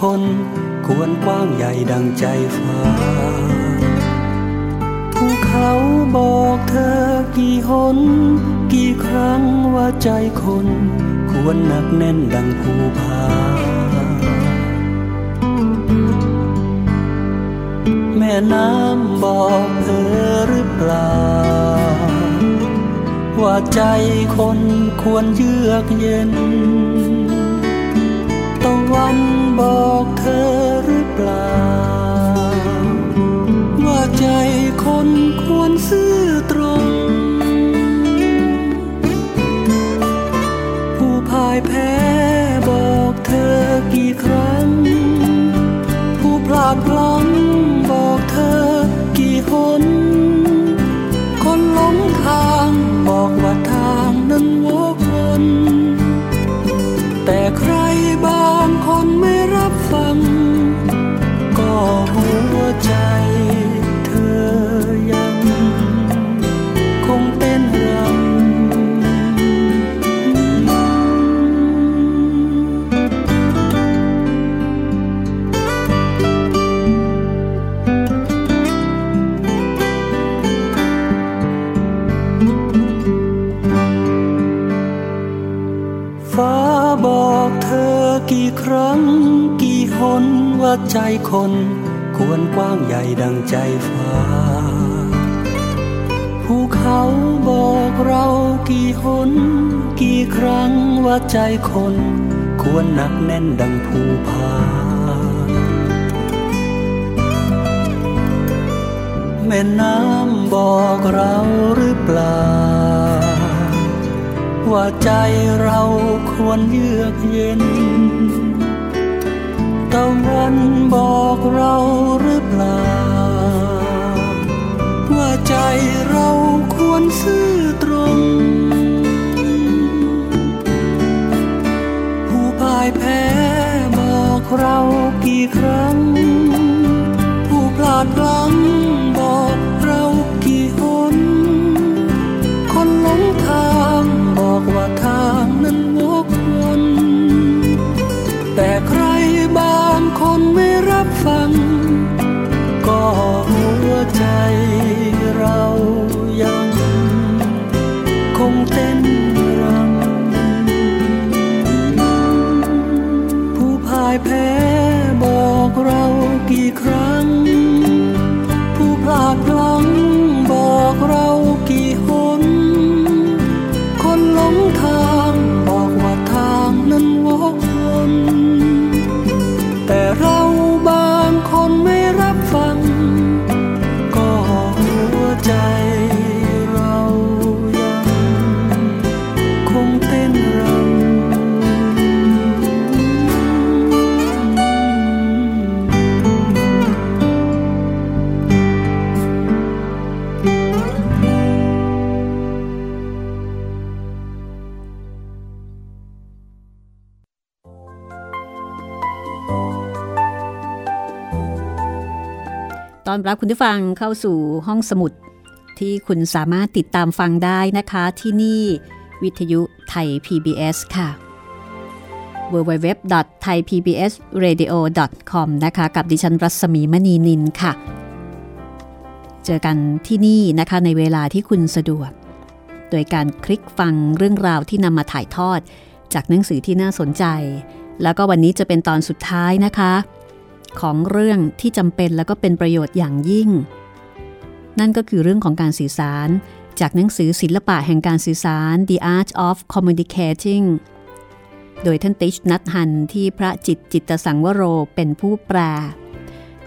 คนควรกว้างใหญ่ดังใจฟ้าภูเขาบอกเธอกี่หน กี่ครั้งว่าใจคน ควรหนักแน่นดังภูผาแม่น้ำบอกเธอหรือเปล่า ว่าใจคนควรเยือกเย็นตะวัน บอกเธอหรือเปล่า ว่าใจคนควรซื่อตรง ผู้พ่ายแพ้บอกเธอกี่ครั้ง ผู้พลาดพลา ใจคน ควรกว้างใหญ่ดังใจฟ้า ภูเขาบอกเรากี่หน กี่ครั้งว่าใจคน ควรหนักแน่นดังภูผาแม่น้ำบอกเราหรือเปล่า ว่าใจเราควรเยือกเย็น วันบอกเราหรือเปล่า ว่าใจเราควรซื่อตรง ผู้พ่ายแพ้บอกเรากี่ครั้ง ผู้พลาดพลั้ง รับฟัง ก็หัวใจ อนรับคุณผู้ฟังเข้าสู่ห้องสมุดที่คุณสามารถติดตามฟังได้นะคะที่นี่วิทยุไทย PBS ค่ะ www.thaipbsradio.com นะคะ กับดิฉันรัศมีมณีนินค่ะ เจอกันที่นี่นะคะในเวลาที่คุณสะดวก โดยการคลิกฟังเรื่องราวที่นำมาถ่ายทอด จากหนังสือที่น่าสนใจ แล้วก็วันนี้จะเป็นตอนสุดท้ายนะคะ ของเรื่องที่จำเป็นแล้วก็เป็นประโยชน์อย่างยิ่ง นั่นก็คือเรื่องของการสื่อสาร จากหนังสือศิลปะแห่งการสื่อสาร The Art of Communicating โดยท่านติชนัทฮันที่พระจิตจิตสังวโรเป็นผู้แปล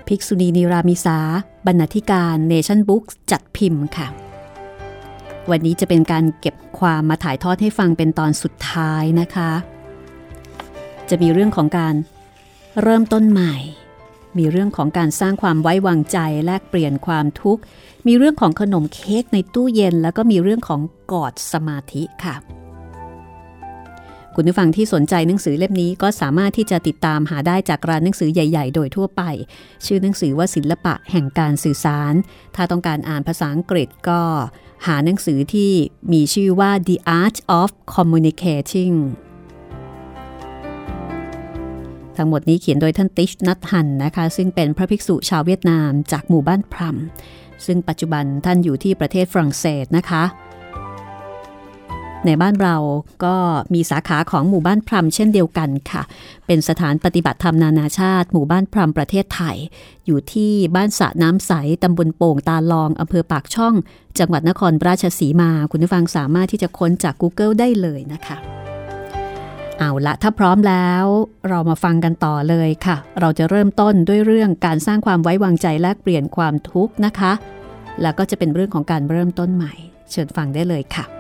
ภิกษุณีนิรามิสา บรรณาธิการเนชั่นบุ๊กจัดพิมพ์ค่ะ วันนี้จะเป็นการเก็บความมาถ่ายทอดให้ฟังเป็นตอนสุดท้ายนะคะ จะมีเรื่องของการเริ่มต้นใหม่ มีเรื่องของการสร้างความไว้วางใจแลกเปลี่ยนความทุกข์ มีเรื่องของขนมเค้กในตู้เย็น แล้วก็มีเรื่องของกอดสมาธิค่ะ คุณผู้ฟังที่สนใจหนังสือเล่มนี้ก็สามารถที่จะติดตามหาได้จากร้านหนังสือใหญ่ ๆ โดยทั่วไป ชื่อหนังสือว่าศิลปะแห่งการสื่อสาร ถ้าต้องการอ่านภาษาอังกฤษก็ หาหนังสือที่มีชื่อว่า The Art of Communicating ทั้งหมดนี้เขียนโดยท่านติชนัทฮันนะคะ ซึ่งเป็นพระภิกษุชาวเวียดนามจากหมู่บ้านพรัมซึ่งปัจจุบันท่านอยู่ที่ประเทศฝรั่งเศสนะคะ ในบ้านเราก็มีสาขาของหมู่บ้านพรัมเช่นเดียวกันค่ะ เป็นสถานปฏิบัติธรรมนานาชาติ หมู่บ้านพรัมประเทศไทย อยู่ที่บ้านสระน้ำใสตำบลโป่งตาลองอำเภอปากช่อง จังหวัดนครราชสีมา คุณผู้ฟังสามารถที่จะค้นจาก Google ได้เลยนะคะ เอาละถ้าพร้อมแล้ว เรามาฟังกันต่อเลยค่ะ เราจะเริ่มต้นด้วยเรื่องการสร้างความไว้วางใจแลกเปลี่ยนความทุกข์นะคะ แล้วก็จะเป็นเรื่องของการเริ่มต้นใหม่ เชิญฟังได้เลยค่ะ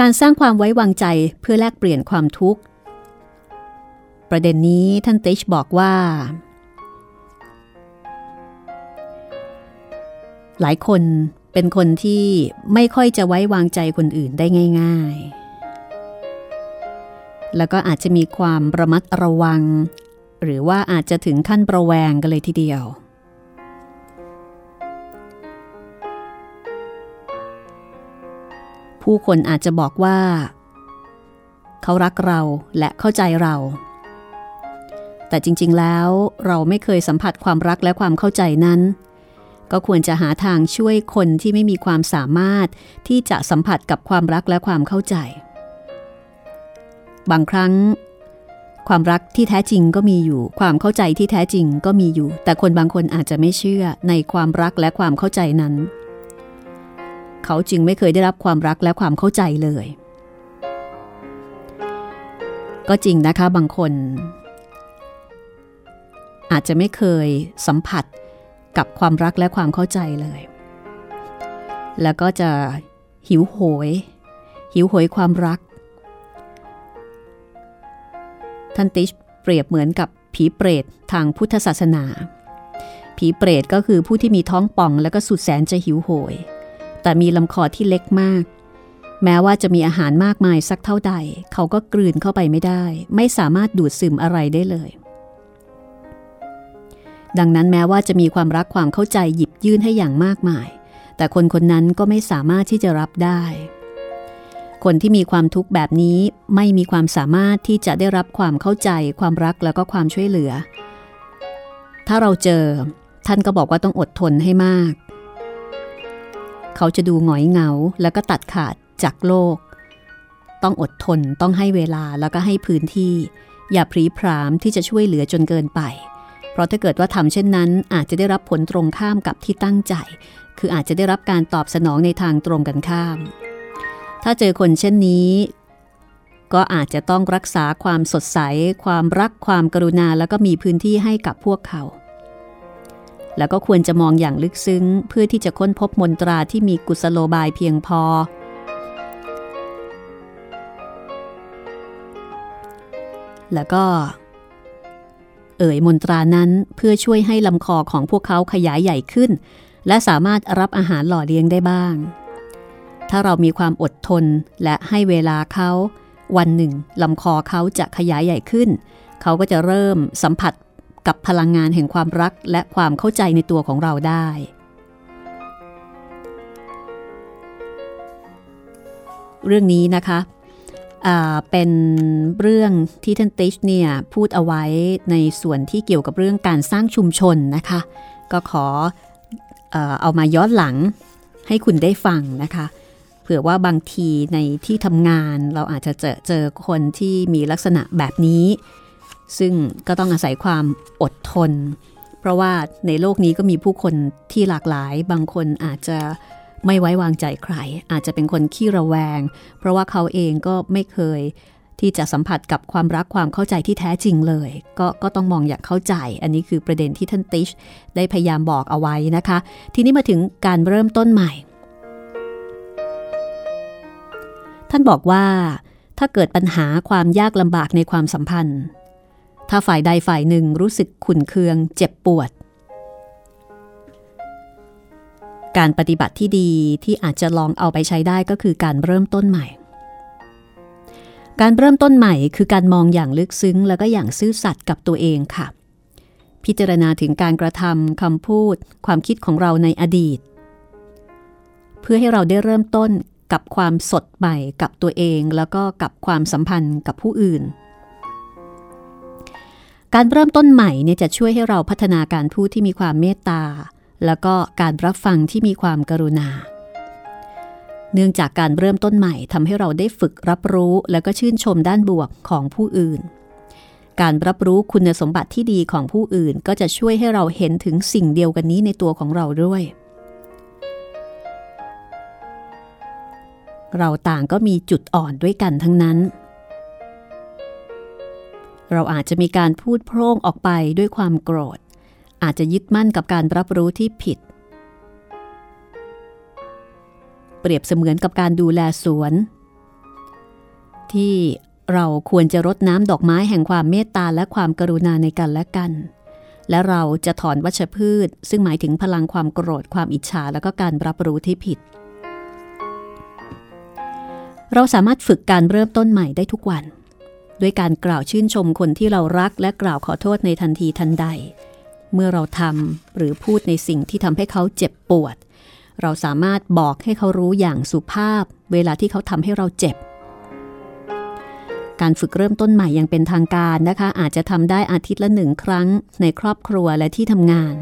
การสร้างความไว้วางใจเพื่อแลกเปลี่ยนความทุกข์ ประเด็นนี้ท่านติชบอกว่า หลายคนเป็นคนที่ไม่ค่อยจะไว้วางใจคนอื่นได้ง่าย ๆ แล้วก็อาจจะมีความระมัดระวัง หรือว่าอาจจะถึงขั้นประแวงกันเลยทีเดียว ผู้คนอาจจะบอกว่า เขารักเราและเข้าใจเรา แต่จริงๆแล้วเราไม่เคยสัมผัสความรักและความเข้าใจนั้น ก็ควรจะหาทางช่วยคนที่ไม่มีความสามารถที่จะสัมผัสกับความรักและความเข้าใจ บางครั้ง ความรักที่แท้จริงก็มีอยู่ ความเข้าใจที่แท้จริงก็มีอยู่ แต่คนบางคนอาจจะไม่เชื่อในความรักและความเข้าใจนั้น เขาจึงไม่เคยได้รับความรักและความเข้าใจเลย ก็จริงนะคะบางคน อาจจะไม่เคยสัมผัสกับความรักและความเข้าใจเลย แล้วก็จะหิวโหย หิวโหยความรัก ท่านติชเปรียบเหมือนกับผีเปรตทางพุทธศาสนา ผีเปรตก็คือผู้ที่มีท้องป่องแล้วก็สุดแสนจะหิวโหย แต่มีลำคอที่เล็กมาก แม้ว่าจะมีอาหารมากมายสักเท่าใด เขาก็กลืนเข้าไปไม่ได้ ไม่สามารถดูดซึมอะไรได้เลย ดังนั้นแม้ว่าจะมีความรักความเข้าใจหยิบยื่นให้อย่างมากมาย แต่คนคนนั้นก็ไม่สามารถที่จะรับได้ คนที่มีความทุกข์แบบนี้ไม่มีความสามารถที่จะได้รับความเข้าใจ ความรักแล้วก็ความช่วยเหลือ ถ้าเราเจอท่านก็บอกว่าต้องอดทนให้มาก เขาจะดูหงอยเหงาแล้วก็ตัดขาดจากโลก ต้องอดทนต้องให้เวลาแล้วก็ให้พื้นที่ อย่าพรีพรามที่จะช่วยเหลือจนเกินไป เพราะถ้าเกิดว่าทำเช่นนั้น อาจจะได้รับผลตรงข้ามกับที่ตั้งใจ คืออาจจะได้รับการตอบสนองในทางตรงกันข้าม ถ้าเจอคนเช่นนี้ ก็อาจจะต้องรักษาความสดใส ความรักความกรุณาแล้วก็มีพื้นที่ให้กับพวกเขา แล้วก็ควรจะมองอย่างลึกซึ้ง เพื่อที่จะค้นพบมนตราที่มีกุศโลบายเพียงพอ แล้วก็ เอ่ยมนตรานั้นเพื่อช่วยให้ลำคอของพวกเขาขยายใหญ่ขึ้น และสามารถรับอาหารหล่อเลี้ยงได้บ้าง ถ้าเรามีความอดทนและให้เวลาเขาวันหนึ่งลำคอเขาจะขยายใหญ่ขึ้น เขาก็จะเริ่มสัมผัส กับพลังงานแห่งความรักและความเข้าใจในตัวของเราได้ เรื่องนี้นะคะเป็นเรื่องที่ท่านติชเนี่ยพูดเอาไว้ในส่วนที่เกี่ยวกับเรื่องการสร้างชุมชนนะคะ ก็ขอเอเอามาย้อนหลังให้คุณได้ฟังนะคะ เผื่อว่าบางทีในที่ทำงานเราอาจจะเจอเจอคนที่มีลักษณะแบบนี้ ซึ่งก็ต้องอาศัยความอดทน เพราะว่าในโลกนี้ก็มีผู้คนที่หลากหลาย บางคนอาจจะไม่ไว้วางใจใคร อาจจะเป็นคนขี้ระแวง เพราะว่าเขาเองก็ไม่เคยที่จะสัมผัสกับความรักความเข้าใจที่แท้จริงเลย ก็ก็ต้องมองอยากเข้าใจ อันนี้คือประเด็นที่ท่านติชได้พยายามบอกเอาไว้นะคะ ทีนี้มาถึงการเริ่มต้นใหม่ ท่านบอกว่า ถ้าเกิดปัญหาความยากลำบากในความสัมพันธ์ ถ้าฝ่ายใดฝ่ายหนึ่งรู้สึกขุนเคืองเจ็บปวด การปฏิบัติที่ดีที่อาจจะลองเอาไปใช้ได้ก็คือการเริ่มต้นใหม่ การเริ่มต้นใหม่คือการมองอย่างลึกซึ้ง แล้วก็อย่างซื่อสัตย์กับตัวเองค่ะ พิจารณาถึงการกระทำคำพูด ความคิดของเราในอดีต เพื่อให้เราได้เริ่มต้นกับความสดใหม่กับตัวเอง แล้วก็กับความสัมพันธ์กับผู้อื่น การเริ่มต้นใหม่เนี่ยจะช่วยให้เราพัฒนาการพูดที่มีความเมตตา แล้วก็การรับฟังที่มีความกรุณา เนื่องจากการเริ่มต้นใหม่ทำให้เราได้ฝึกรับรู้แล้วก็ชื่นชมด้านบวกของผู้อื่น การรับรู้คุณสมบัติที่ดีของผู้อื่น ก็จะช่วยให้เราเห็นถึงสิ่งเดียวกันนี้ในตัวของเราด้วย เราต่างก็มีจุดอ่อนด้วยกันทั้งนั้น เราอาจจะมีการพูดโพร่งออกไปด้วยความโกรธ อาจจะยึดมั่นกับการรับรู้ที่ผิด เปรียบเสมือนกับการดูแลสวน ที่เราควรจะรดน้ำดอกไม้แห่งความเมตตาและความกรุณาในกันและกัน และเราจะถอนวัชพืช ซึ่งหมายถึงพลังความโกรธความอิจฉาและก็การรับรู้ที่ผิด เราสามารถฝึกการเริ่มต้นใหม่ได้ทุกวัน ด้วยการกล่าวชื่นชมคนที่เรารักและกล่าวขอโทษในทันทีทันใด เมื่อเราทำหรือพูดในสิ่งที่ทำให้เขาเจ็บปวด เราสามารถบอกให้เขารู้อย่างสุภาพ เวลาที่เขาทำให้เราเจ็บ การฝึกเริ่มต้นใหม่ยังเป็นทางการนะคะ อาจจะทำได้อาทิตย์ละหนึ่งครั้ง ในครอบครัวและที่ทำงาน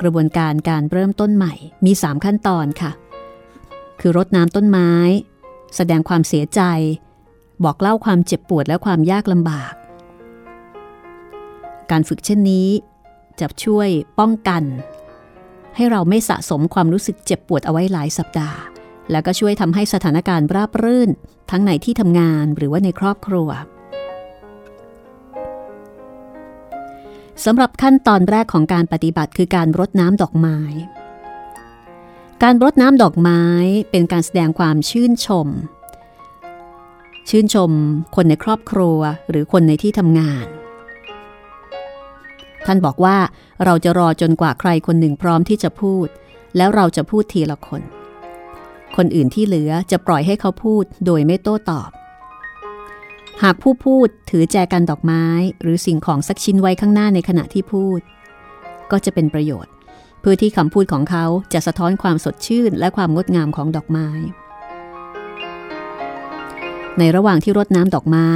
กระบวนการการเริ่มต้นใหม่มี 3 ขั้นตอนค่ะ คือรดน้ำต้นไม้ แสดงความเสียใจ บอกเล่าความเจ็บปวดและความยากลำบาก การฝึกเช่นนี้จะช่วยป้องกัน ให้เราไม่สะสมความรู้สึกเจ็บปวดเอาไว้หลายสัปดาห์ แล้วก็ช่วยทำให้สถานการณ์ราบรื่น ทั้งในที่ทำงานหรือว่าในครอบครัวสำหรับขั้นตอนแรกของการปฏิบัติคือการรดน้ำดอกไม้ การรดน้ำดอกไม้เป็นการแสดงความชื่นชม ชื่นชมคนในครอบครัวหรือคนในที่ทำงาน ท่านบอกว่าเราจะรอจนกว่าใครคนหนึ่งพร้อมที่จะพูด แล้วเราจะพูดทีละคน คนอื่นที่เหลือจะปล่อยให้เขาพูดโดยไม่โต้ตอบ หากผู้พูดถือแจกันดอกไม้หรือสิ่งของสักชิ้นไว้ข้างหน้าในขณะที่พูด ก็จะเป็นประโยชน์ เพื่อที่คำพูดของเขาจะสะท้อนความสดชื่นและความงดงามของดอกไม้ ในระหว่างที่รดน้ำดอกไม้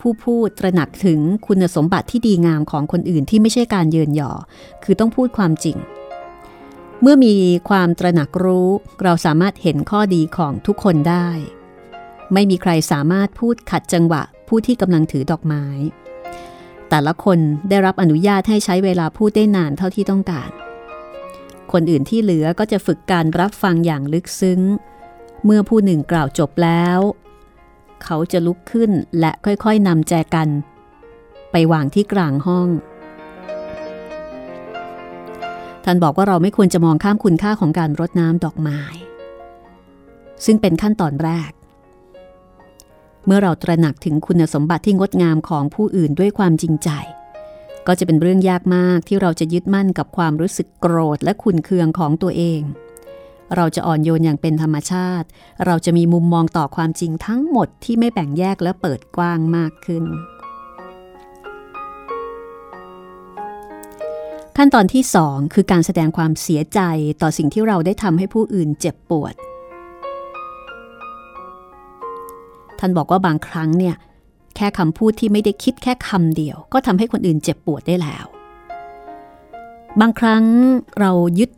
ผู้พูดตระหนักถึงคุณสมบัติที่ดีงามของคนอื่นที่ไม่ใช่การเยินหย่อคือต้องพูดความจริง เมื่อมีความตระหนักรู้เราสามารถเห็นข้อดีของทุกคนได้ ไม่มีใครสามารถพูดขัดจังหวะผู้ที่กำลังถือดอกไม้ แต่ละคนได้รับอนุญาตให้ใช้เวลาพูดได้นานเท่าที่ต้องการ คนอื่นที่เหลือก็จะฝึกการรับฟังอย่างลึกซึ้ง เมื่อผู้หนึ่งกล่าวจบแล้ว เขาจะลุกขึ้นและค่อยๆนำแจกัน ไปวางที่กลางห้อง ท่านบอกว่าเราไม่ควรจะมองข้ามคุณค่าของการรดน้ำดอกไม้ ซึ่งเป็นขั้นตอนแรก เมื่อเราตระหนักถึงคุณสมบัติที่งดงามของผู้อื่นด้วยความจริงใจ ก็จะเป็นเรื่องยากมากที่เราจะยึดมั่นกับความรู้สึกโกรธและขุนเคืองของตัวเอง เราจะอ่อนโยนอย่างเป็นธรรมชาติ เราจะมีมุมมองต่อความจริงทั้งหมดที่ไม่แบ่งแยกและเปิดกว้างมากขึ้น ขั้นตอนที่สองคือการแสดงความเสียใจต่อสิ่งที่เราได้ทำให้ผู้อื่นเจ็บปวดทท่านบอกว่าบางครั้งเนี่ยแค่คำพูดที่ไม่ได้คิดแค่คำเดียว ก็ทำให้คนอื่นเจ็บปวดได้แล้ว บางครั้งเรายึด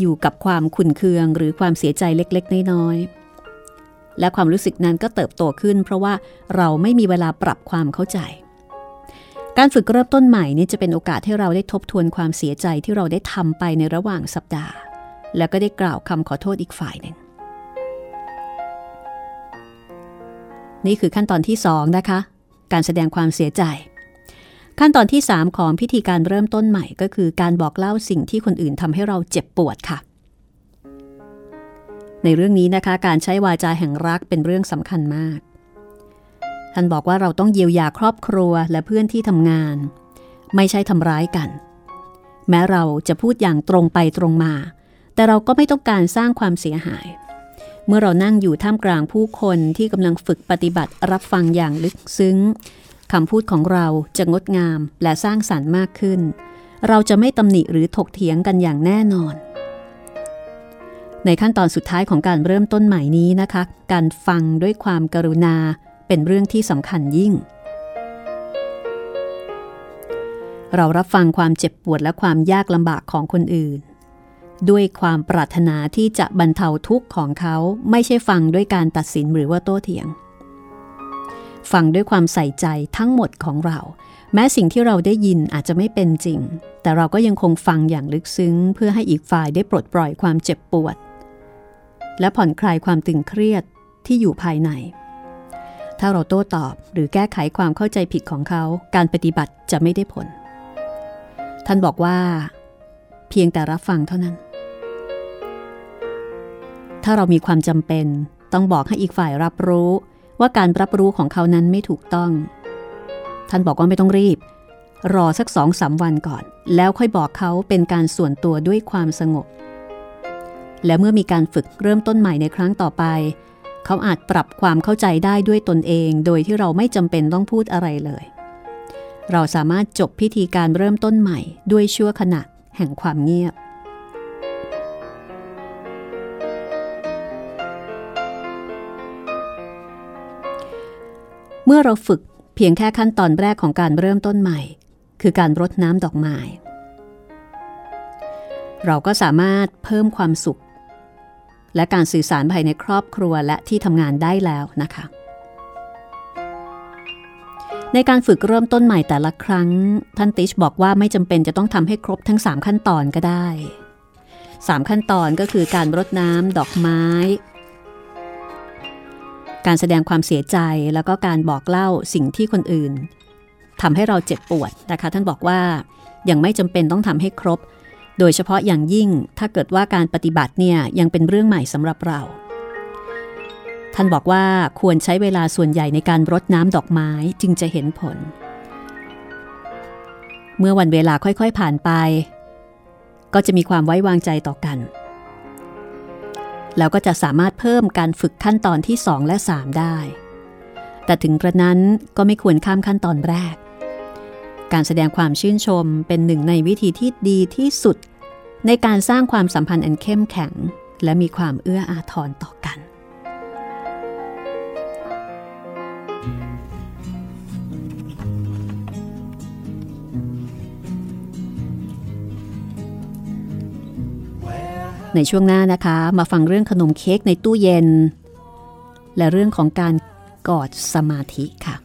อยู่กับความขุนเคืองหรือความเสียใจเล็กๆ น้อยๆ และความรู้สึกนั้นก็เติบโตขึ้น เพราะว่าเราไม่มีเวลาปรับความเข้าใจ การฝึกเริ่มต้นใหม่นี้จะเป็นโอกาสให้เราได้ทบทวนความเสียใจที่เราได้ทำไปในระหว่างสัปดาห์ แล้วก็ได้กล่าวคำขอโทษอีกฝ่ายหนึ่งนี่คือขั้นตอนที่ 2 นะคะ การแสดงความเสียใจ ขั้นตอนที่ 3 ของพิธีการเริ่มต้นใหม่ก็คือการบอกเล่าสิ่งที่คนอื่นทำให้เราเจ็บปวดค่ะ ในเรื่องนี้นะคะ การใช้วาจาแห่งรักเป็นเรื่องสำคัญมาก ท่านบอกว่าเราต้องเยียวยาครอบครัวและเพื่อนที่ทำงาน ไม่ใช่ทำร้ายกัน แม้เราจะพูดอย่างตรงไปตรงมา แต่เราก็ไม่ต้องการสร้างความเสียหาย เมื่อเรานั่งอยู่ท่ามกลางผู้คนที่กำลังฝึกปฏิบัติรับฟังอย่างลึกซึ้ง คำพูดของเราจะงดงามและสร้างสรรค์มากขึ้น เราจะไม่ตำหนิหรือถกเถียงกันอย่างแน่นอน ในขั้นตอนสุดท้ายของการเริ่มต้นใหม่นี้นะคะ การฟังด้วยความกรุณาเป็นเรื่องที่สำคัญยิ่ง เรารับฟังความเจ็บปวดและความยากลำบากของคนอื่น ด้วยความปรารถนาที่จะบรรเทาทุกข์ของเขาไม่ใช่ฟังด้วยการตัดสินหรือว่าโต้เถียง ฟังด้วยความใส่ใจทั้งหมดของเรา แม้สิ่งที่เราได้ยินอาจจะไม่เป็นจริง แต่เราก็ยังคงฟังอย่างลึกซึ้ง เพื่อให้อีกฝ่ายได้ปลดปล่อยความเจ็บปวด และผ่อนคลายความตึงเครียดที่อยู่ภายใน ถ้าเราโต้ตอบหรือแก้ไขความเข้าใจผิดของเขา การปฏิบัติจะไม่ได้ผล ท่านบอกว่า เพียงแต่รับฟังเท่านั้น ถ้าเรามีความจำเป็นต้องบอกให้อีกฝ่ายรับรู้ ว่าการรับรู้ของเขานั้นไม่ถูกต้อง ท่านบอกว่าไม่ต้องรีบ รอสักสองสาวันก่อน แล้วค่อยบอกเขาเป็นการส่วนตัวด้วยความสงบ และเมื่อมีการฝึกเริ่มต้นใหม่ในครั้งต่อไป เขาอาจปรับความเข้าใจได้ด้วยตนเอง โดยที่เราไม่จำเป็นต้องพูดอะไรเลย เราสามารถจบพิธีการเริ่มต้นใหม่ด้วยชั่วขณะแห่งความเงียบ เมื่อเราฝึกเพียงแค่ขั้นตอนแรกของการเริ่มต้นใหม่ คือการรดน้ำดอกไม้ เราก็สามารถเพิ่มความสุข และการสื่อสารภายในครอบครัวและที่ทำงานได้แล้วนะคะ ในการฝึกเริ่มต้นใหม่แต่ละครั้ง ท่านติชบอกว่าไม่จำเป็นจะต้องทำให้ครบทั้ง 3 ขั้นตอนก็ได้ 3 ขั้นตอนก็คือการรดน้ำดอกไม้ การแสดงความเสียใจแล้วก็การบอกเล่าสิ่งที่คนอื่นทำให้เราเจ็บปวดนะคะ ท่านบอกว่ายังไม่จำเป็นต้องทำให้ครบ โดยเฉพาะอย่างยิ่งถ้าเกิดว่าการปฏิบัติเนี่ยยังเป็นเรื่องใหม่สำหรับเรา ท่านบอกว่าควรใช้เวลาส่วนใหญ่ในการรดน้ำดอกไม้จึงจะเห็นผล เมื่อวันเวลาค่อยๆผ่านไป ก็จะมีความไว้วางใจต่อกัน แล้วก็จะสามารถเพิ่มการฝึกขั้นตอนที่ 2 และ 3 ได้ แต่ถึงกระนั้นก็ไม่ควรข้ามขั้นตอนแรก การแสดงความชื่นชมเป็นหนึ่งในวิธีที่ดีที่สุด ในการสร้างความสัมพันธ์อันเข้มแข็ง และมีความเอื้ออาทรต่อกัน ในช่วงหน้านะคะ มาฟังเรื่องขนมเค้กในตู้เย็น และเรื่องของการกอดสมาธิค่ะ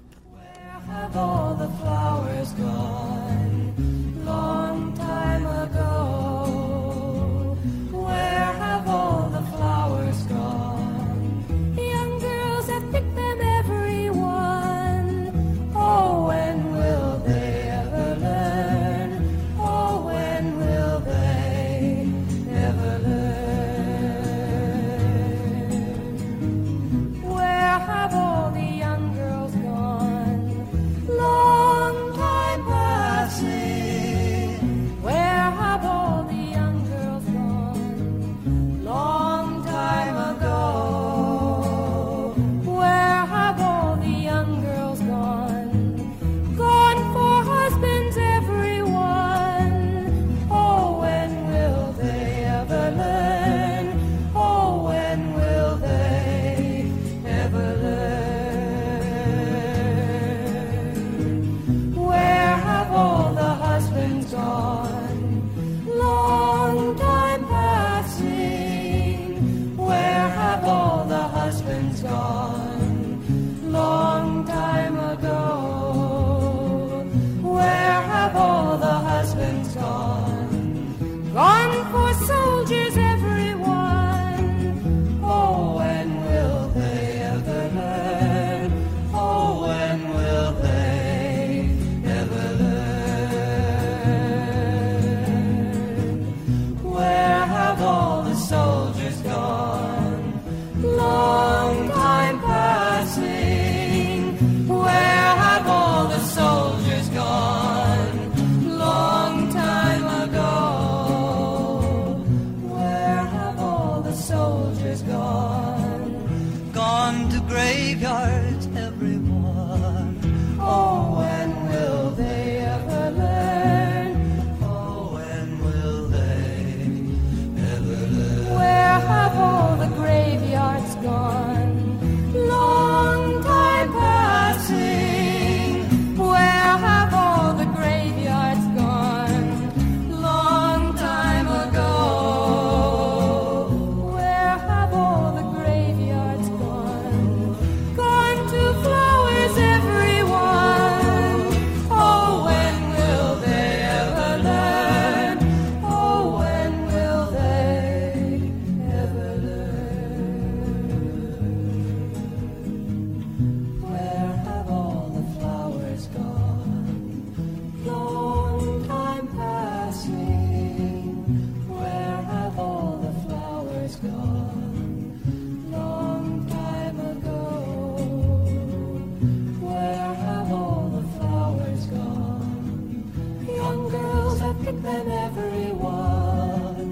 and everyone.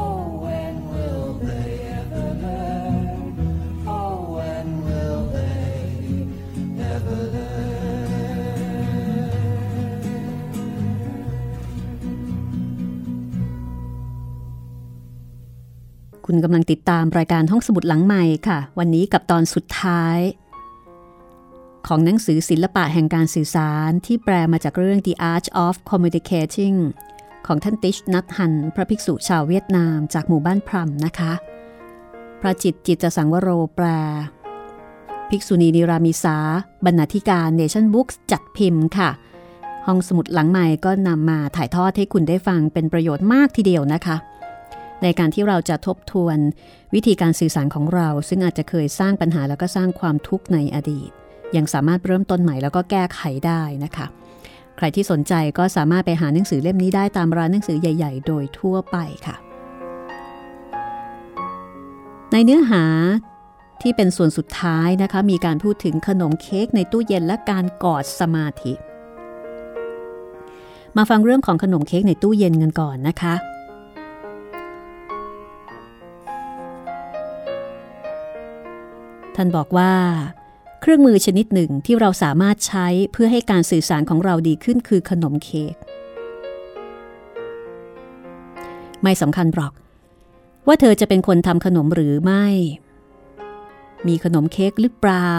Oh, when will they ever learn? Oh, when will they ever learn? คุณกำลังติดตามรายการห้องสมุดหลังใหม่ค่ะ วันนี้กับตอนสุดท้ายของหนังสือศิลปะแห่งการสื่อสารที่แปลมาจากเรื่อง The Art of Communicating ของท่านติชนัทฮัน พระภิกษุชาวเวียดนามจากหมู่บ้านพรัมนะคะ พระจิตจิตสังวโรแปล ภิกษุณีนิรามิสา บรรณาธิการเนชั่นบุ๊กจัดพิมพ์ค่ะ ห้องสมุดหลังใหม่ก็นำมาถ่ายทอดให้คุณได้ฟังเป็นประโยชน์มากทีเดียวนะคะ ในการที่เราจะทบทวนวิธีการสื่อสารของเรา ซึ่งอาจจะเคยสร้างปัญหาแล้วก็สร้างความทุกข์ในอดีต ยังสามารถเริ่มต้นใหม่แล้วก็แก้ไขได้นะคะ ใครที่สนใจก็สามารถไปหาหนังสือเล่มนี้ได้ตามร้านหนังสือใหญ่ ๆ โดยทั่วไปค่ะ ในเนื้อหาที่เป็นส่วนสุดท้ายนะคะ มีการพูดถึงขนมเค้กในตู้เย็นและการกอดสมาธิ มาฟังเรื่องของขนมเค้กในตู้เย็นกันก่อนนะคะ ท่านบอกว่า เครื่องมือชนิดหนึ่งที่เราสามารถใช้เพื่อให้การสื่อสารของเราดีขึ้นคือขนมเค้กไม่สำคัญหรอก ว่าเธอจะเป็นคนทำขนมหรือไม่ มีขนมเค้กหรือเปล่า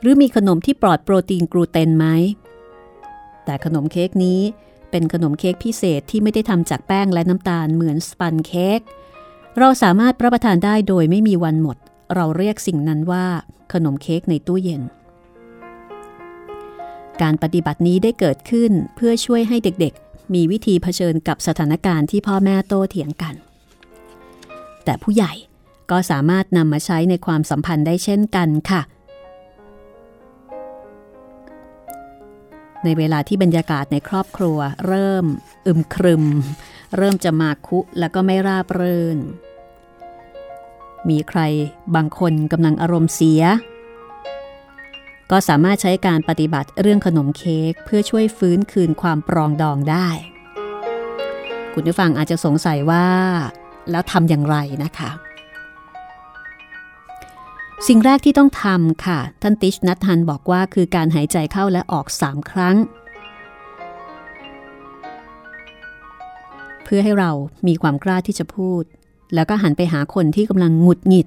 หรือมีขนมที่ปลอดโปรตีนกลูเตนไหม แต่ขนมเค้กนี้เป็นขนมเค้กพิเศษที่ไม่ได้ทำจากแป้งและน้ำตาลเหมือนสปันเค้กเราสามารถรับประทานได้โดยไม่มีวันหมด เราเรียกสิ่งนั้นว่า ขนมเค้กในตู้เย็น การปฏิบัตินี้ได้เกิดขึ้นเพื่อช่วยให้เด็กๆ มีวิธีเผชิญกับสถานการณ์ที่พ่อแม่โต้เถียงกัน แต่ผู้ใหญ่ก็สามารถนำมาใช้ในความสัมพันธ์ได้เช่นกันค่ะ ในเวลาที่บรรยากาศในครอบครัว เริ่ม อึมครึม เริ่มจะมาคุแล้วก็ไม่ราบรื่น มีใครบางคนกำลังอารมณ์เสีย ก็สามารถใช้การปฏิบัติเรื่องขนมเค้กเพื่อช่วยฟื้นคืนความปรองดองได้ คุณผู้ฟังอาจจะสงสัยว่า แล้วทำอย่างไรนะคะ สิ่งแรกที่ต้องทำค่ะ ท่านติชนัทฮันบอกว่าคือการหายใจเข้าและออกสามครั้งเพื่อให้เรามีความกล้าที่จะพูด แล้วก็หันไปหาคนที่กำลังหงุดหงิด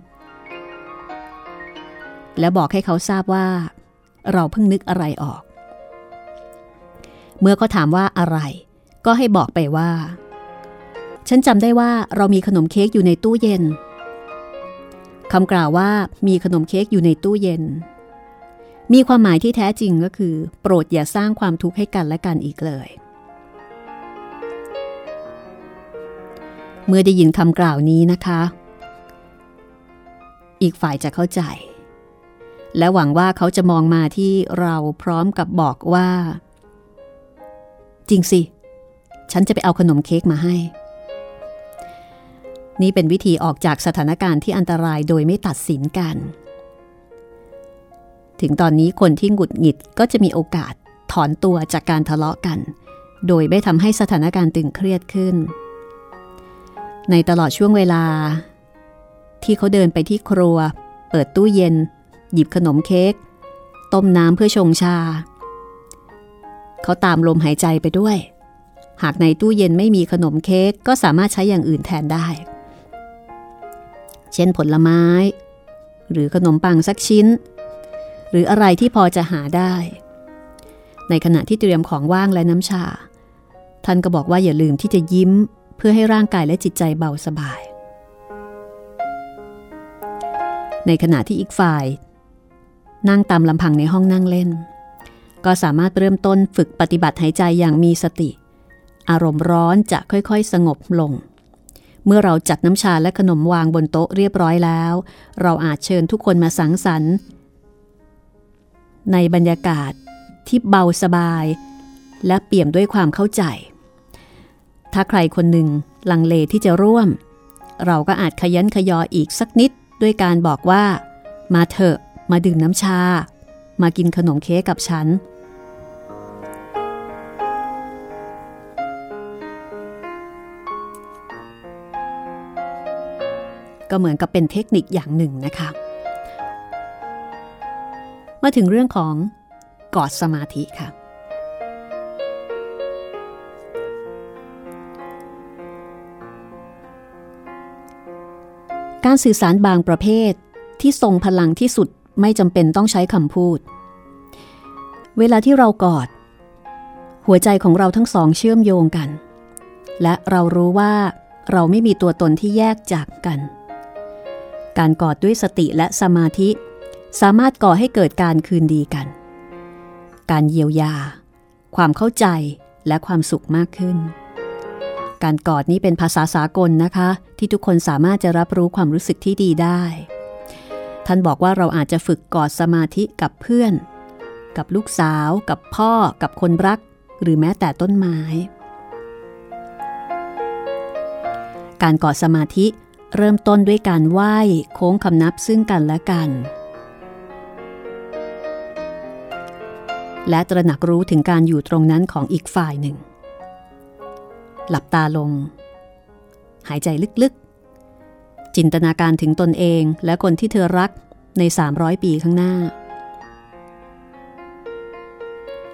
และบอกให้เขาทราบว่า เราเพิ่งนึกอะไรออก เมื่อเขาถามว่าอะไร ก็ให้บอกไปว่า ฉันจำได้ว่าเรามีขนมเค้กอยู่ในตู้เย็นคำกล่าวว่ามีขนมเค้กอยู่ในตู้เย็น มีความหมายที่แท้จริงก็คือ โปรดอย่าสร้างความทุกข์ให้กันและกันอีกเลย เมื่อได้ยินคำกล่าวนี้นะคะ อีกฝ่ายจะเข้าใจ และหวังว่าเขาจะมองมาที่เราพร้อมกับบอกว่า จริงสิ ฉันจะไปเอาขนมเค้กมาให้ นี่เป็นวิธีออกจากสถานการณ์ที่อันตรายโดยไม่ตัดสินกัน ถึงตอนนี้คนที่หงุดหงิดก็จะมีโอกาสถอนตัวจากการทะเลาะกัน โดยไม่ทำให้สถานการณ์ตึงเครียดขึ้น ในตลอดช่วงเวลา ที่เขาเดินไปที่ครัว เปิดตู้เย็น หยิบขนมเค้กต้มน้ำเพื่อชงชา เขาตามลมหายใจไปด้วย หากในตู้เย็นไม่มีขนมเค้กก็สามารถใช้อย่างอื่นแทนได้ เช่นผลไม้ หรือขนมปังสักชิ้น หรืออะไรที่พอจะหาได้ ในขณะที่เตรียมของว่างและน้ำชา ท่านก็บอกว่าอย่าลืมที่จะยิ้ม เพื่อให้ร่างกายและจิตใจเบาสบาย ในขณะที่อีกฝ่าย นั่งตามลำพังในห้องนั่งเล่น ก็สามารถเริ่มต้นฝึกปฏิบัติหายใจอย่างมีสติ อารมณ์ร้อนจะค่อยๆ สงบลง เมื่อเราจัดน้ำชาและขนมวางบนโต๊ะเรียบร้อยแล้ว เราอาจเชิญทุกคนมาสังสรรค์ ในบรรยากาศที่เบาสบาย และเปี่ยมด้วยความเข้าใจ ถ้าใครคนหนึ่งลังเลที่จะร่วม เราก็อาจขยันขยออีกสักนิดด้วยการบอกว่า มาเถอะมาดื่มน้ำชา มากินขนมเค้กกับฉัน ก็เหมือนกับเป็นเทคนิคอย่างหนึ่งนะคะมาถึงเรื่องของกอดสมาธิค่ะ การสื่อสารบางประเภทที่ทรงพลังที่สุดไม่จำเป็นต้องใช้คำพูด เวลาที่เรากอด หัวใจของเราทั้งสองเชื่อมโยงกัน และเรารู้ว่าเราไม่มีตัวตนที่แยกจากกัน การกอดด้วยสติและสมาธิ สามารถก่อให้เกิดการคืนดีกัน การเยียวยา ความเข้าใจและความสุขมากขึ้น การกอดนี้เป็นภาษาสากลนะคะ ที่ทุกคนสามารถจะรับรู้ความรู้สึกที่ดีได้ ท่านบอกว่าเราอาจจะฝึกกอดสมาธิกับเพื่อน กับลูกสาว กับพ่อ กับคนรัก หรือแม้แต่ต้นไม้ การกอดสมาธิเริ่มต้นด้วยการไหว้โค้งคำนับซึ่งกันและกัน และตระหนักรู้ถึงการอยู่ตรงนั้นของอีกฝ่ายหนึ่ง หลับตาลง หายใจลึกๆ จินตนาการถึงตนเองและคนที่เธอรักใน 300 ปีข้างหน้า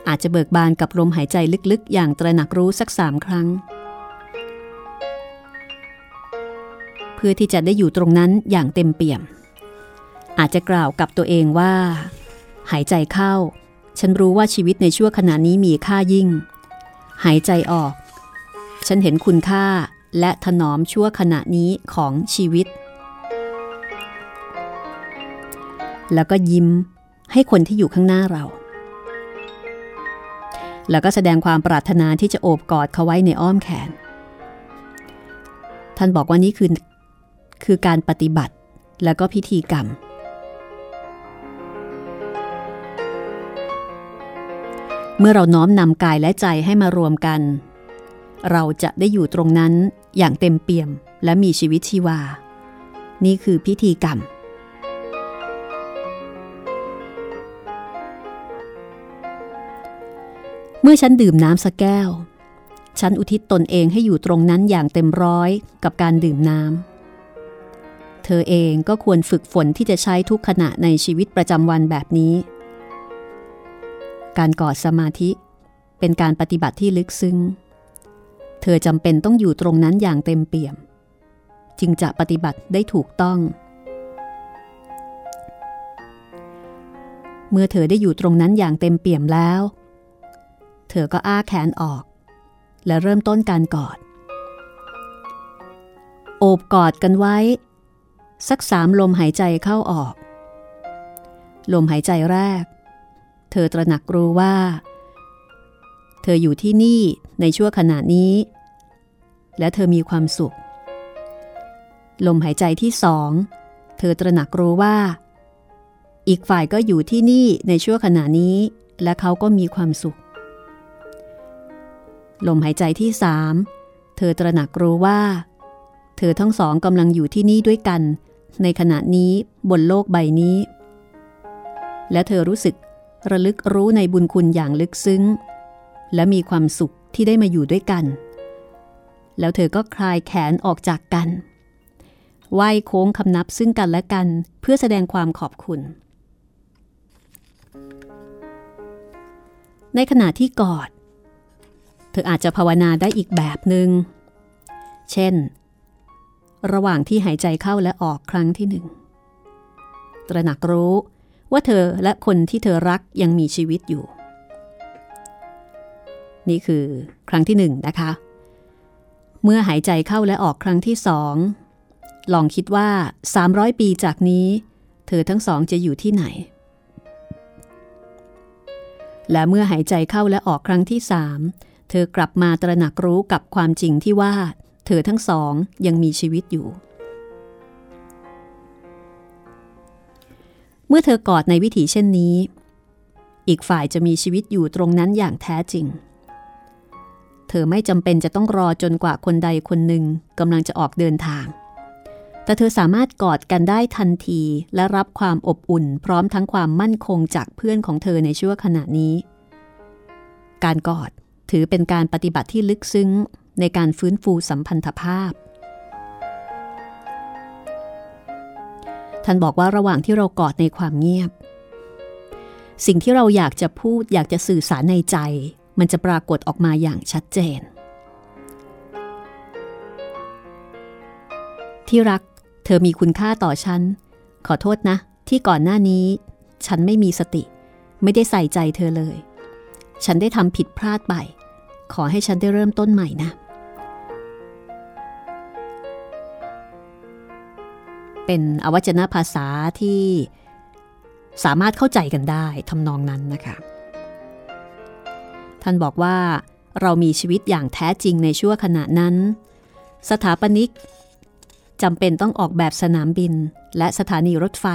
อาจจะเบิกบานกับลมหายใจลึกๆ อย่างตระหนักรู้สักสามครั้ง เพื่อที่จะได้อยู่ตรงนั้นอย่างเต็มเปี่ยม อาจจะกล่าวกับตัวเองว่า หายใจเข้า ฉันรู้ว่าชีวิตในชั่วขณะนี้มีค่ายิ่ง หายใจออก ฉันเห็นคุณค่าและถนอมชั่วขณะนี้ของชีวิต แล้วก็ยิ้มให้คนที่อยู่ข้างหน้าเรา แล้วก็แสดงความปรารถนาที่จะโอบกอดเขาไว้ในอ้อมแขน ท่านบอกว่านี่คือคือการปฏิบัติแล้วก็พิธีกรรม เมื่อเราน้อมนำกายและใจให้มารวมกัน เราจะได้อยู่ตรงนั้นอย่างเต็มเปี่ยมและมีชีวิตชีวา นี่คือพิธีกรรม เมื่อฉันดื่มน้ำสักแก้ว ฉันอุทิศตนเองให้อยู่ตรงนั้นอย่างเต็มร้อยกับการดื่มน้ำ เธอเองก็ควรฝึกฝนที่จะใช้ทุกขณะในชีวิตประจำวันแบบนี้ การกอดสมาธิเป็นการปฏิบัติที่ลึกซึ้ง เธอจำเป็นต้องอยู่ตรงนั้นอย่างเต็มเปี่ยม จึงจะปฏิบัติได้ถูกต้อง เมื่อเธอได้อยู่ตรงนั้นอย่างเต็มเปี่ยมแล้ว เธอก็อ้าแขนออก และเริ่มต้นการกอด โอบกอดกันไว้ สักสามลมหายใจเข้าออก ลมหายใจแรก เธอตระหนักรู้ว่า เธออยู่ที่นี่ในชั่วขณะนี้ และเธอมีความสุข ลมหายใจที่สอง เธอตระหนักรู้ว่า อีกฝ่ายก็อยู่ที่นี่ในชั่วขณะนี้ และเขาก็มีความสุข ลมหายใจที่สามเธอตระหนักรู้ว่า เธอทั้งสองกำลังอยู่ที่นี่ด้วยกัน ในขณะนี้บนโลกใบนี้ และเธอรู้สึกระลึกรู้ในบุญคุณอย่างลึกซึ้ง และมีความสุขที่ได้มาอยู่ด้วยกัน แล้วเธอก็คลายแขนออกจากกันไหว้โค้งคำนับซึ่งกันและกันเพื่อแสดงความขอบคุณ ในขณะที่กอด เธออาจจะภาวนาได้อีกแบบหนึง่ง เช่น ระหว่างที่หายใจเข้าและออกครั้งที่หนึ่ง ตระหนักรู้ว่าเธอและคนที่เธอรักยังมีชีวิตอยู่ นี่คือครั้งที่หนึ่งนะคะ เมื่อหายใจเข้าและออกครั้งที่สองลองคิดว่า 300 ปีจากนี้ เธอทั้งสองจะอยู่ที่ไหน และเมื่อหายใจเข้าและออกครั้งที่สามเธอกลับมาตระหนักรู้กับความจริงที่ว่า เธอทั้งสองยังมีชีวิตอยู่ เมื่อเธอกอดในวิถีเช่นนี้ อีกฝ่ายจะมีชีวิตอยู่ตรงนั้นอย่างแท้จริง เธอไม่จำเป็นจะต้องรอจนกว่าคนใดคนหนึ่งกำลังจะออกเดินทาง แต่เธอสามารถกอดกันได้ทันทีและรับความอบอุ่น พร้อมทั้งความมั่นคงจากเพื่อนของเธอในชั่วขณะนี้ การกอดถือเป็นการปฏิบัติที่ลึกซึ้งในการฟื้นฟูสัมพันธภาพ ท่านบอกว่าระหว่างที่เรากอดในความเงียบ สิ่งที่เราอยากจะพูดอยากจะสื่อสารในใจ มันจะปรากฏออกมาอย่างชัดเจน ที่รัก เธอมีคุณค่าต่อฉัน ขอโทษนะ ที่ก่อนหน้านี้ ฉันไม่มีสติ ไม่ได้ใส่ใจเธอเลย ฉันได้ทำผิดพลาดไป ขอให้ฉันได้เริ่มต้นใหม่นะ เป็นอวัจนภาษาที่สามารถเข้าใจกันได้ทำนองนั้นนะคะ ท่านบอกว่าเรามีชีวิตอย่างแท้จริงในชั่วขณะนั้น สถาปนิกจำเป็นต้องออกแบบสนามบินและสถานีรถไฟ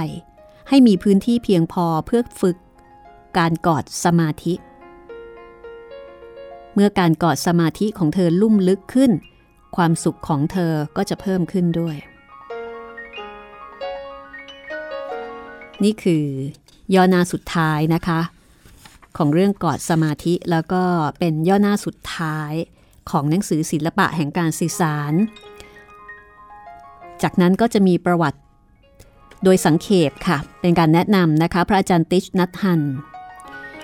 ให้มีพื้นที่เพียงพอเพื่อฝึก การกอดสมาธิ เมื่อการกอดสมาธิของเธอลุ่มลึกขึ้น ความสุขของเธอก็จะเพิ่มขึ้นด้วย นี่คือย่อนาสุดท้ายนะคะ ของเรื่องกอดสมาธิ แล้วก็เป็นย่อหน้าสุดท้ายของหนังสือศิลปะแห่งการสื่อสาร จากนั้นก็จะมีประวัติโดยสังเขปค่ะ เป็นการแนะนำนะคะ พระอาจารย์ติชนัทฮันห์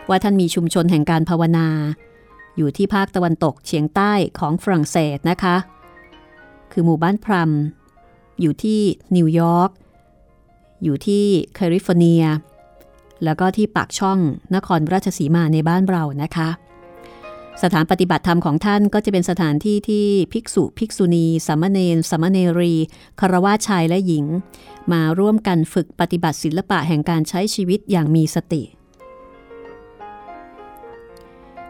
ว่าท่านมีชุมชนแห่งการภาวนา อยู่ที่ภาคตะวันตกเฉียงใต้ของฝรั่งเศสนะคะ คือหมู่บ้านพลัมอยู่ที่นิวยอร์กอยู่ที่แคลิฟอร์เนีย แล้วก็ที่ปากช่องนครราชสีมาในบ้านเรานะคะ สถานปฏิบัติธรรมของท่านก็จะเป็นสถานที่ที่ภิกษุภิกษุณีสามเณรสามเณรีคารวะชายและหญิง มาร่วมกันฝึกปฏิบัติศิลปะแห่งการใช้ชีวิตอย่างมีสติ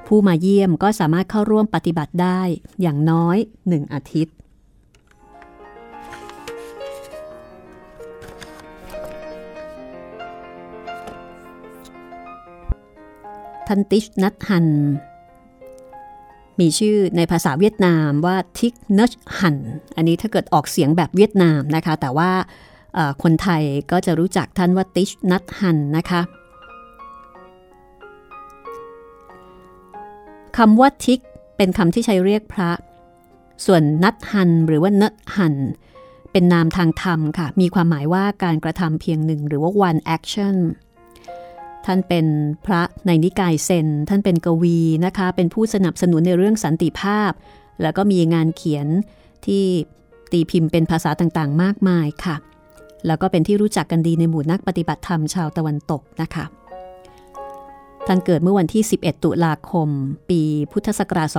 ผู้มาเยี่ยมก็สามารถเข้าร่วมปฏิบัติได้อย่างน้อยหนึ่งอาทิตย์ ท่านติชนัทฮัน มีชื่อในภาษาเวียดนามว่าทิกเนชฮัน อันนี้ถ้าเกิดออกเสียงแบบเวียดนามนะคะ แต่ว่าคนไทยก็จะรู้จักท่านว่าติชนัทฮันนะคะคำว่าทิกเป็นคำที่ใช้เรียกพระ ส่วนนัทฮันหรือว่าเนฮัน เป็นนามทางธรรมค่ะ มีความหมายว่าการกระทำเพียงหนึ่งหรือว่า one action ท่านเป็นพระในนิกายเซน ท่านเป็นกวีนะคะ เป็นผู้สนับสนุนในเรื่องสันติภาพ แล้วก็มีงานเขียนที่ตีพิมพ์เป็นภาษาต่างๆ มากมายค่ะ แล้วก็เป็นที่รู้จักกันดีในหมู่นักปฏิบัติธรรมชาวตะวันตกนะคะ ท่านเกิดเมื่อวันที่ 11 ตุลาคม ปีพุทธศักราช 2469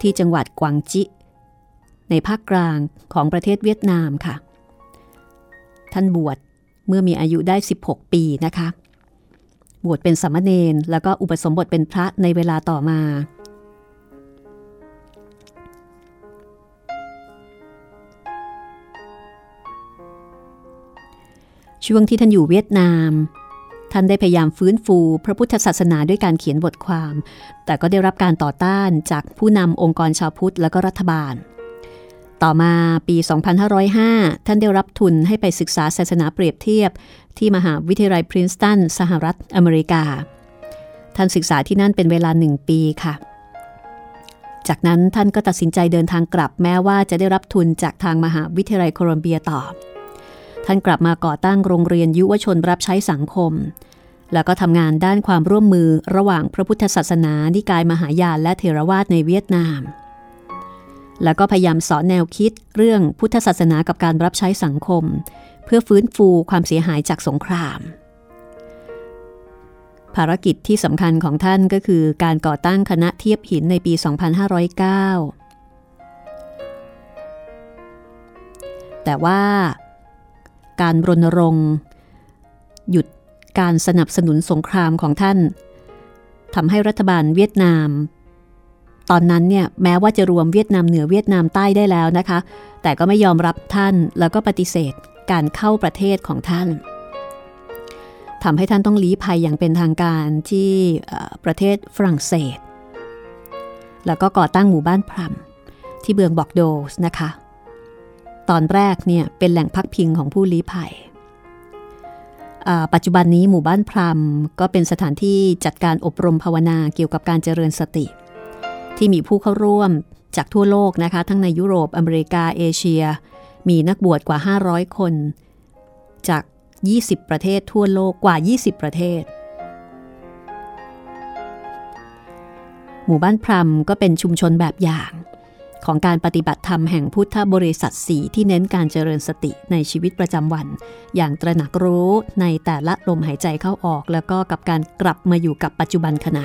ที่จังหวัดกวางจิ ในภาคกลางของประเทศเวียดนามค่ะ ท่านบวชเมื่อมีอายุได้ 16 ปีนะคะ บวชเป็นสามเณรแล้วก็อุปสมบทเป็นพระในเวลาต่อมา ช่วงที่ท่านอยู่เวียดนาม ท่านได้พยายามฟื้นฟูพระพุทธศาสนาด้วยการเขียนบทความ แต่ก็ได้รับการต่อต้านจากผู้นำองค์กรชาวพุทธและก็รัฐบาล ต่อมาปี 2505 ท่านได้รับทุนให้ไปศึกษาศาสนาเปรียบเทียบ ที่มหาวิทยาลัยพรินสตัน สหรัฐอเมริกา ท่านศึกษาที่นั่นเป็นเวลาหนึ่งปีค่ะ จากนั้นท่านก็ตัดสินใจเดินทางกลับแม้ว่าจะได้รับทุนจากทางมหาวิทยาลัยโคลัมเบียต่อ ท่านกลับมาก่อตั้งโรงเรียนยุวชนรับใช้สังคม แล้วก็ทำงานด้านความร่วมมือระหว่างพระพุทธศาสนานิกายมหายานและเทรวาสในเวียดนาม แล้วก็พยายามสอนแนวคิดเรื่องพุทธศาสนากับการรับใช้สังคม เพื่อฟื้นฟูความเสียหายจากสงคราม ภารกิจที่สำคัญของท่านก็คือการก่อตั้งคณะเทียบหินในปี 2509 แต่ว่าการรณรงค์หยุดการสนับสนุนสงครามของท่านทำให้รัฐบาลเวียดนาม ตอนนั้นเนี่ยแม้ว่าจะรวมเวียดนามเหนือเวียดนามใต้ได้แล้วนะคะ แต่ก็ไม่ยอมรับท่านแล้วก็ปฏิเสธการเข้าประเทศของท่านทำให้ท่านต้องลี้ภัยอย่างเป็นทางการที่ประเทศฝรั่งเศส แล้วก็ก่อตั้งหมู่บ้านพรัมที่เบืองบอกโดสนะคะ ตอนแรกเนี่ยเป็นแหล่งพักพิงของผู้ลี้ภัย ปัจจุบันนี้หมู่บ้านพรัมก็เป็นสถานที่จัดการอบรมภาวนาเกี่ยวกับการเจริญสติ ที่มีผู้เข้าร่วมจากทั่วโลกนะคะ ทั้งในยุโรปอเมริกาเอเชีย มีนักบวชกว่า 500 คน จาก 20 ประเทศทั่วโลกกว่า 20 ประเทศ หมู่บ้านพรมก็เป็นชุมชนแบบอย่างของการปฏิบัติธรรมแห่งพุทธบริษัทสีที่เน้นการเจริญสติในชีวิตประจำวัน อย่างตระหนักรู้ในแต่ละลมหายใจเข้าออก แล้วก็กับการกลับมาอยู่กับปัจจุบันขณะ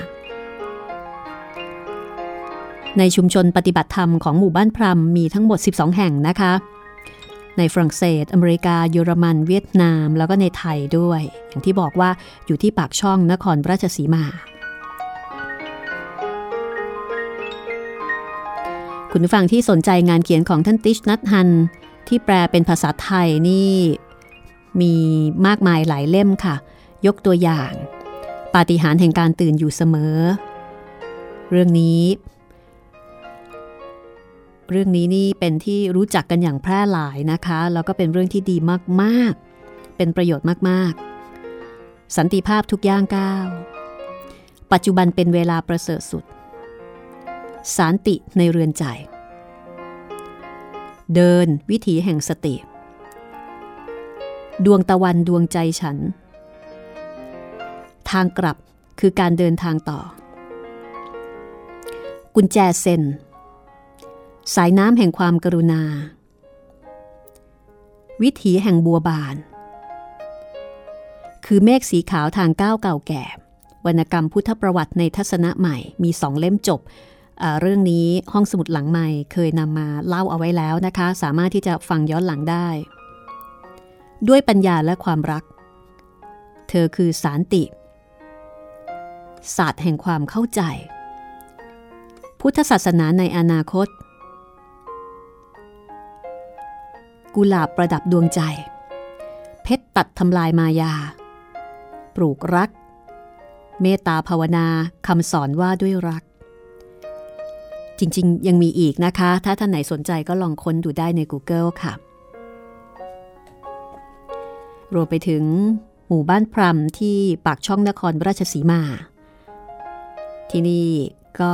ในชุมชนปฏิบัติธรรมของหมู่บ้านพรมมีทั้งหมด 12 แห่งนะคะ ในฝรั่งเศส อเมริกา เยอรมัน เวียดนาม แล้วก็ในไทยด้วย อย่างที่บอกว่าอยู่ที่ปากช่องนครราชสีมา คุณฟังที่สนใจงานเขียนของท่านติชนัทฮัน ที่แปลเป็นภาษาไทยนี่ มีมากมายหลายเล่มค่ะ ยกตัวอย่าง ปาฏิหาริย์แห่งการตื่นอยู่เสมอ เรื่องนี้ เรื่องนี้นี่เป็นที่รู้จักกันอย่างแพร่หลายนะคะ แล้วก็เป็นเรื่องที่ดีมากๆ เป็นประโยชน์มากๆ สันติภาพทุกย่างก้าวปัจจุบันเป็นเวลาประเสริฐสุดสารติในเรือนใจ เดินวิถีแห่งสติ ดวงตะวันดวงใจฉัน ทางกลับคือการเดินทางต่อ กุญแจเซน สายน้ำแห่งความกรุณา วิถีแห่งบัวบาน คือเมฆสีขาวทางก้าวเก่าแก่ วรรณกรรมพุทธประวัติในทัศนะใหม่มีสองเล่มจบ เรื่องนี้ห้องสมุดหลังใหม่เคยนำมาเล่าเอาไว้แล้วนะคะ สามารถที่จะฟังย้อนหลังได้ ด้วยปัญญาและความรัก เธอคือสารติศาสตร์แห่งความเข้าใจ พุทธศาสนาในอนาคต กุหลาบประดับดวงใจ เพชรตัดทำลายมายา ปลูกรัก เมตตาภาวนาคำสอนว่าด้วยรัก จริงๆ ยังมีอีกนะคะ ถ้าท่านไหนสนใจก็ลองค้นดูได้ใน Google ค่ะ รวมไปถึงหมู่บ้านพรมที่ปากช่องนครราชสีมา ที่นี่ก็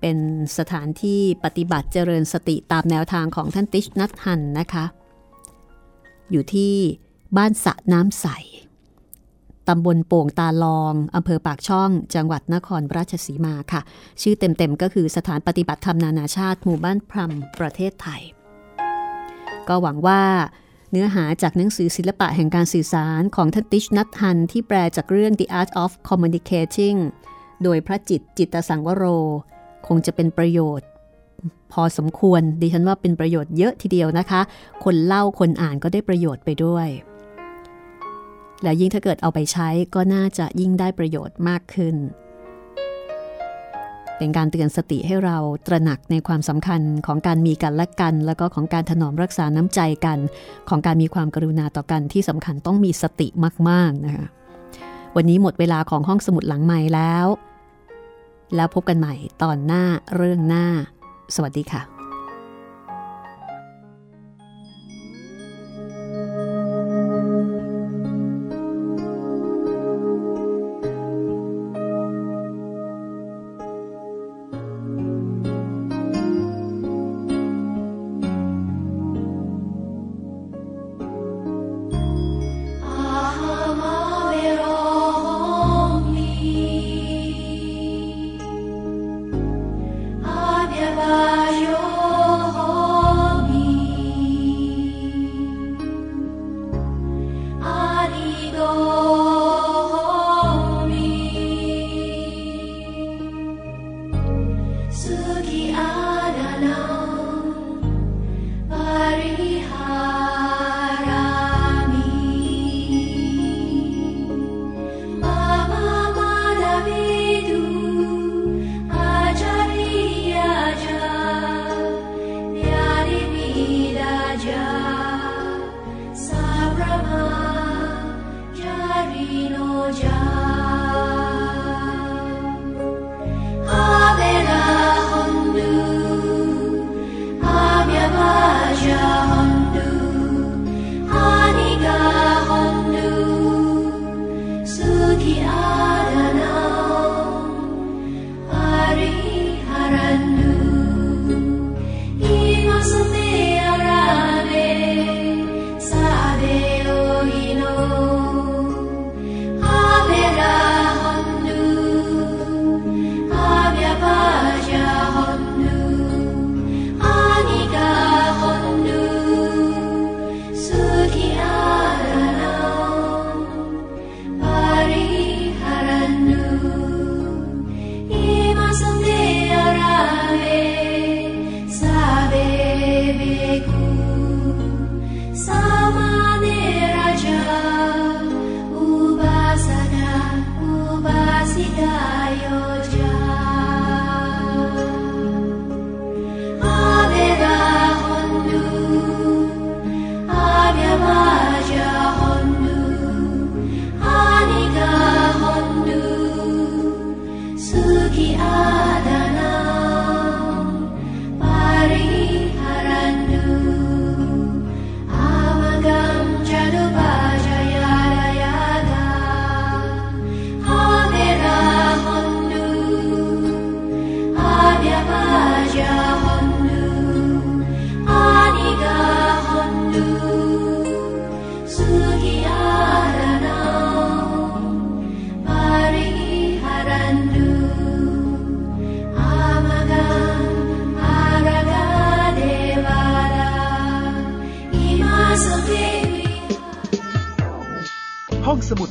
เป็นสถานที่ปฏิบัติเจริญสติตามแนวทางของท่านติชนัทฮันนะคะ อยู่ที่บ้านสะน้ำใสตำบลโป่งตาลองอำเภอปากช่อง จังหวัดนครราชสีมาค่ะ ชื่อเต็มๆก็คือสถานปฏิบัติธรรมนานาชาติหมู่บ้านพรมประเทศไทย ก็หวังว่าเนื้อหาจากหนังสือศิลปะแห่งการสื่อสารของท่านติชนัทฮันที่แปลจากเรื่อง The Art of Communicating โดยพระจิตจิตสังวโร คงจะเป็นประโยชน์ พอสมควร ดิฉันว่าเป็นประโยชน์เยอะทีเดียวนะคะ คนเล่าคนอ่านก็ได้ประโยชน์ไปด้วย แล้วยิ่งถ้าเกิดเอาไปใช้ก็น่าจะยิ่งได้ประโยชน์มากขึ้น เป็นการเตือนสติให้เราตระหนักในความสำคัญของการมีกันและกัน แล้วก็ของการถนอมรักษาน้ำใจกัน ของการมีความกรุณาต่อกันที่สำคัญต้องมีสติมากๆนะคะวันนี้หมดเวลาของห้องสมุดหลังใหม่แล้ว แล้วพบกันใหม่ตอนหน้าเรื่องหน้า สวัสดีค่ะ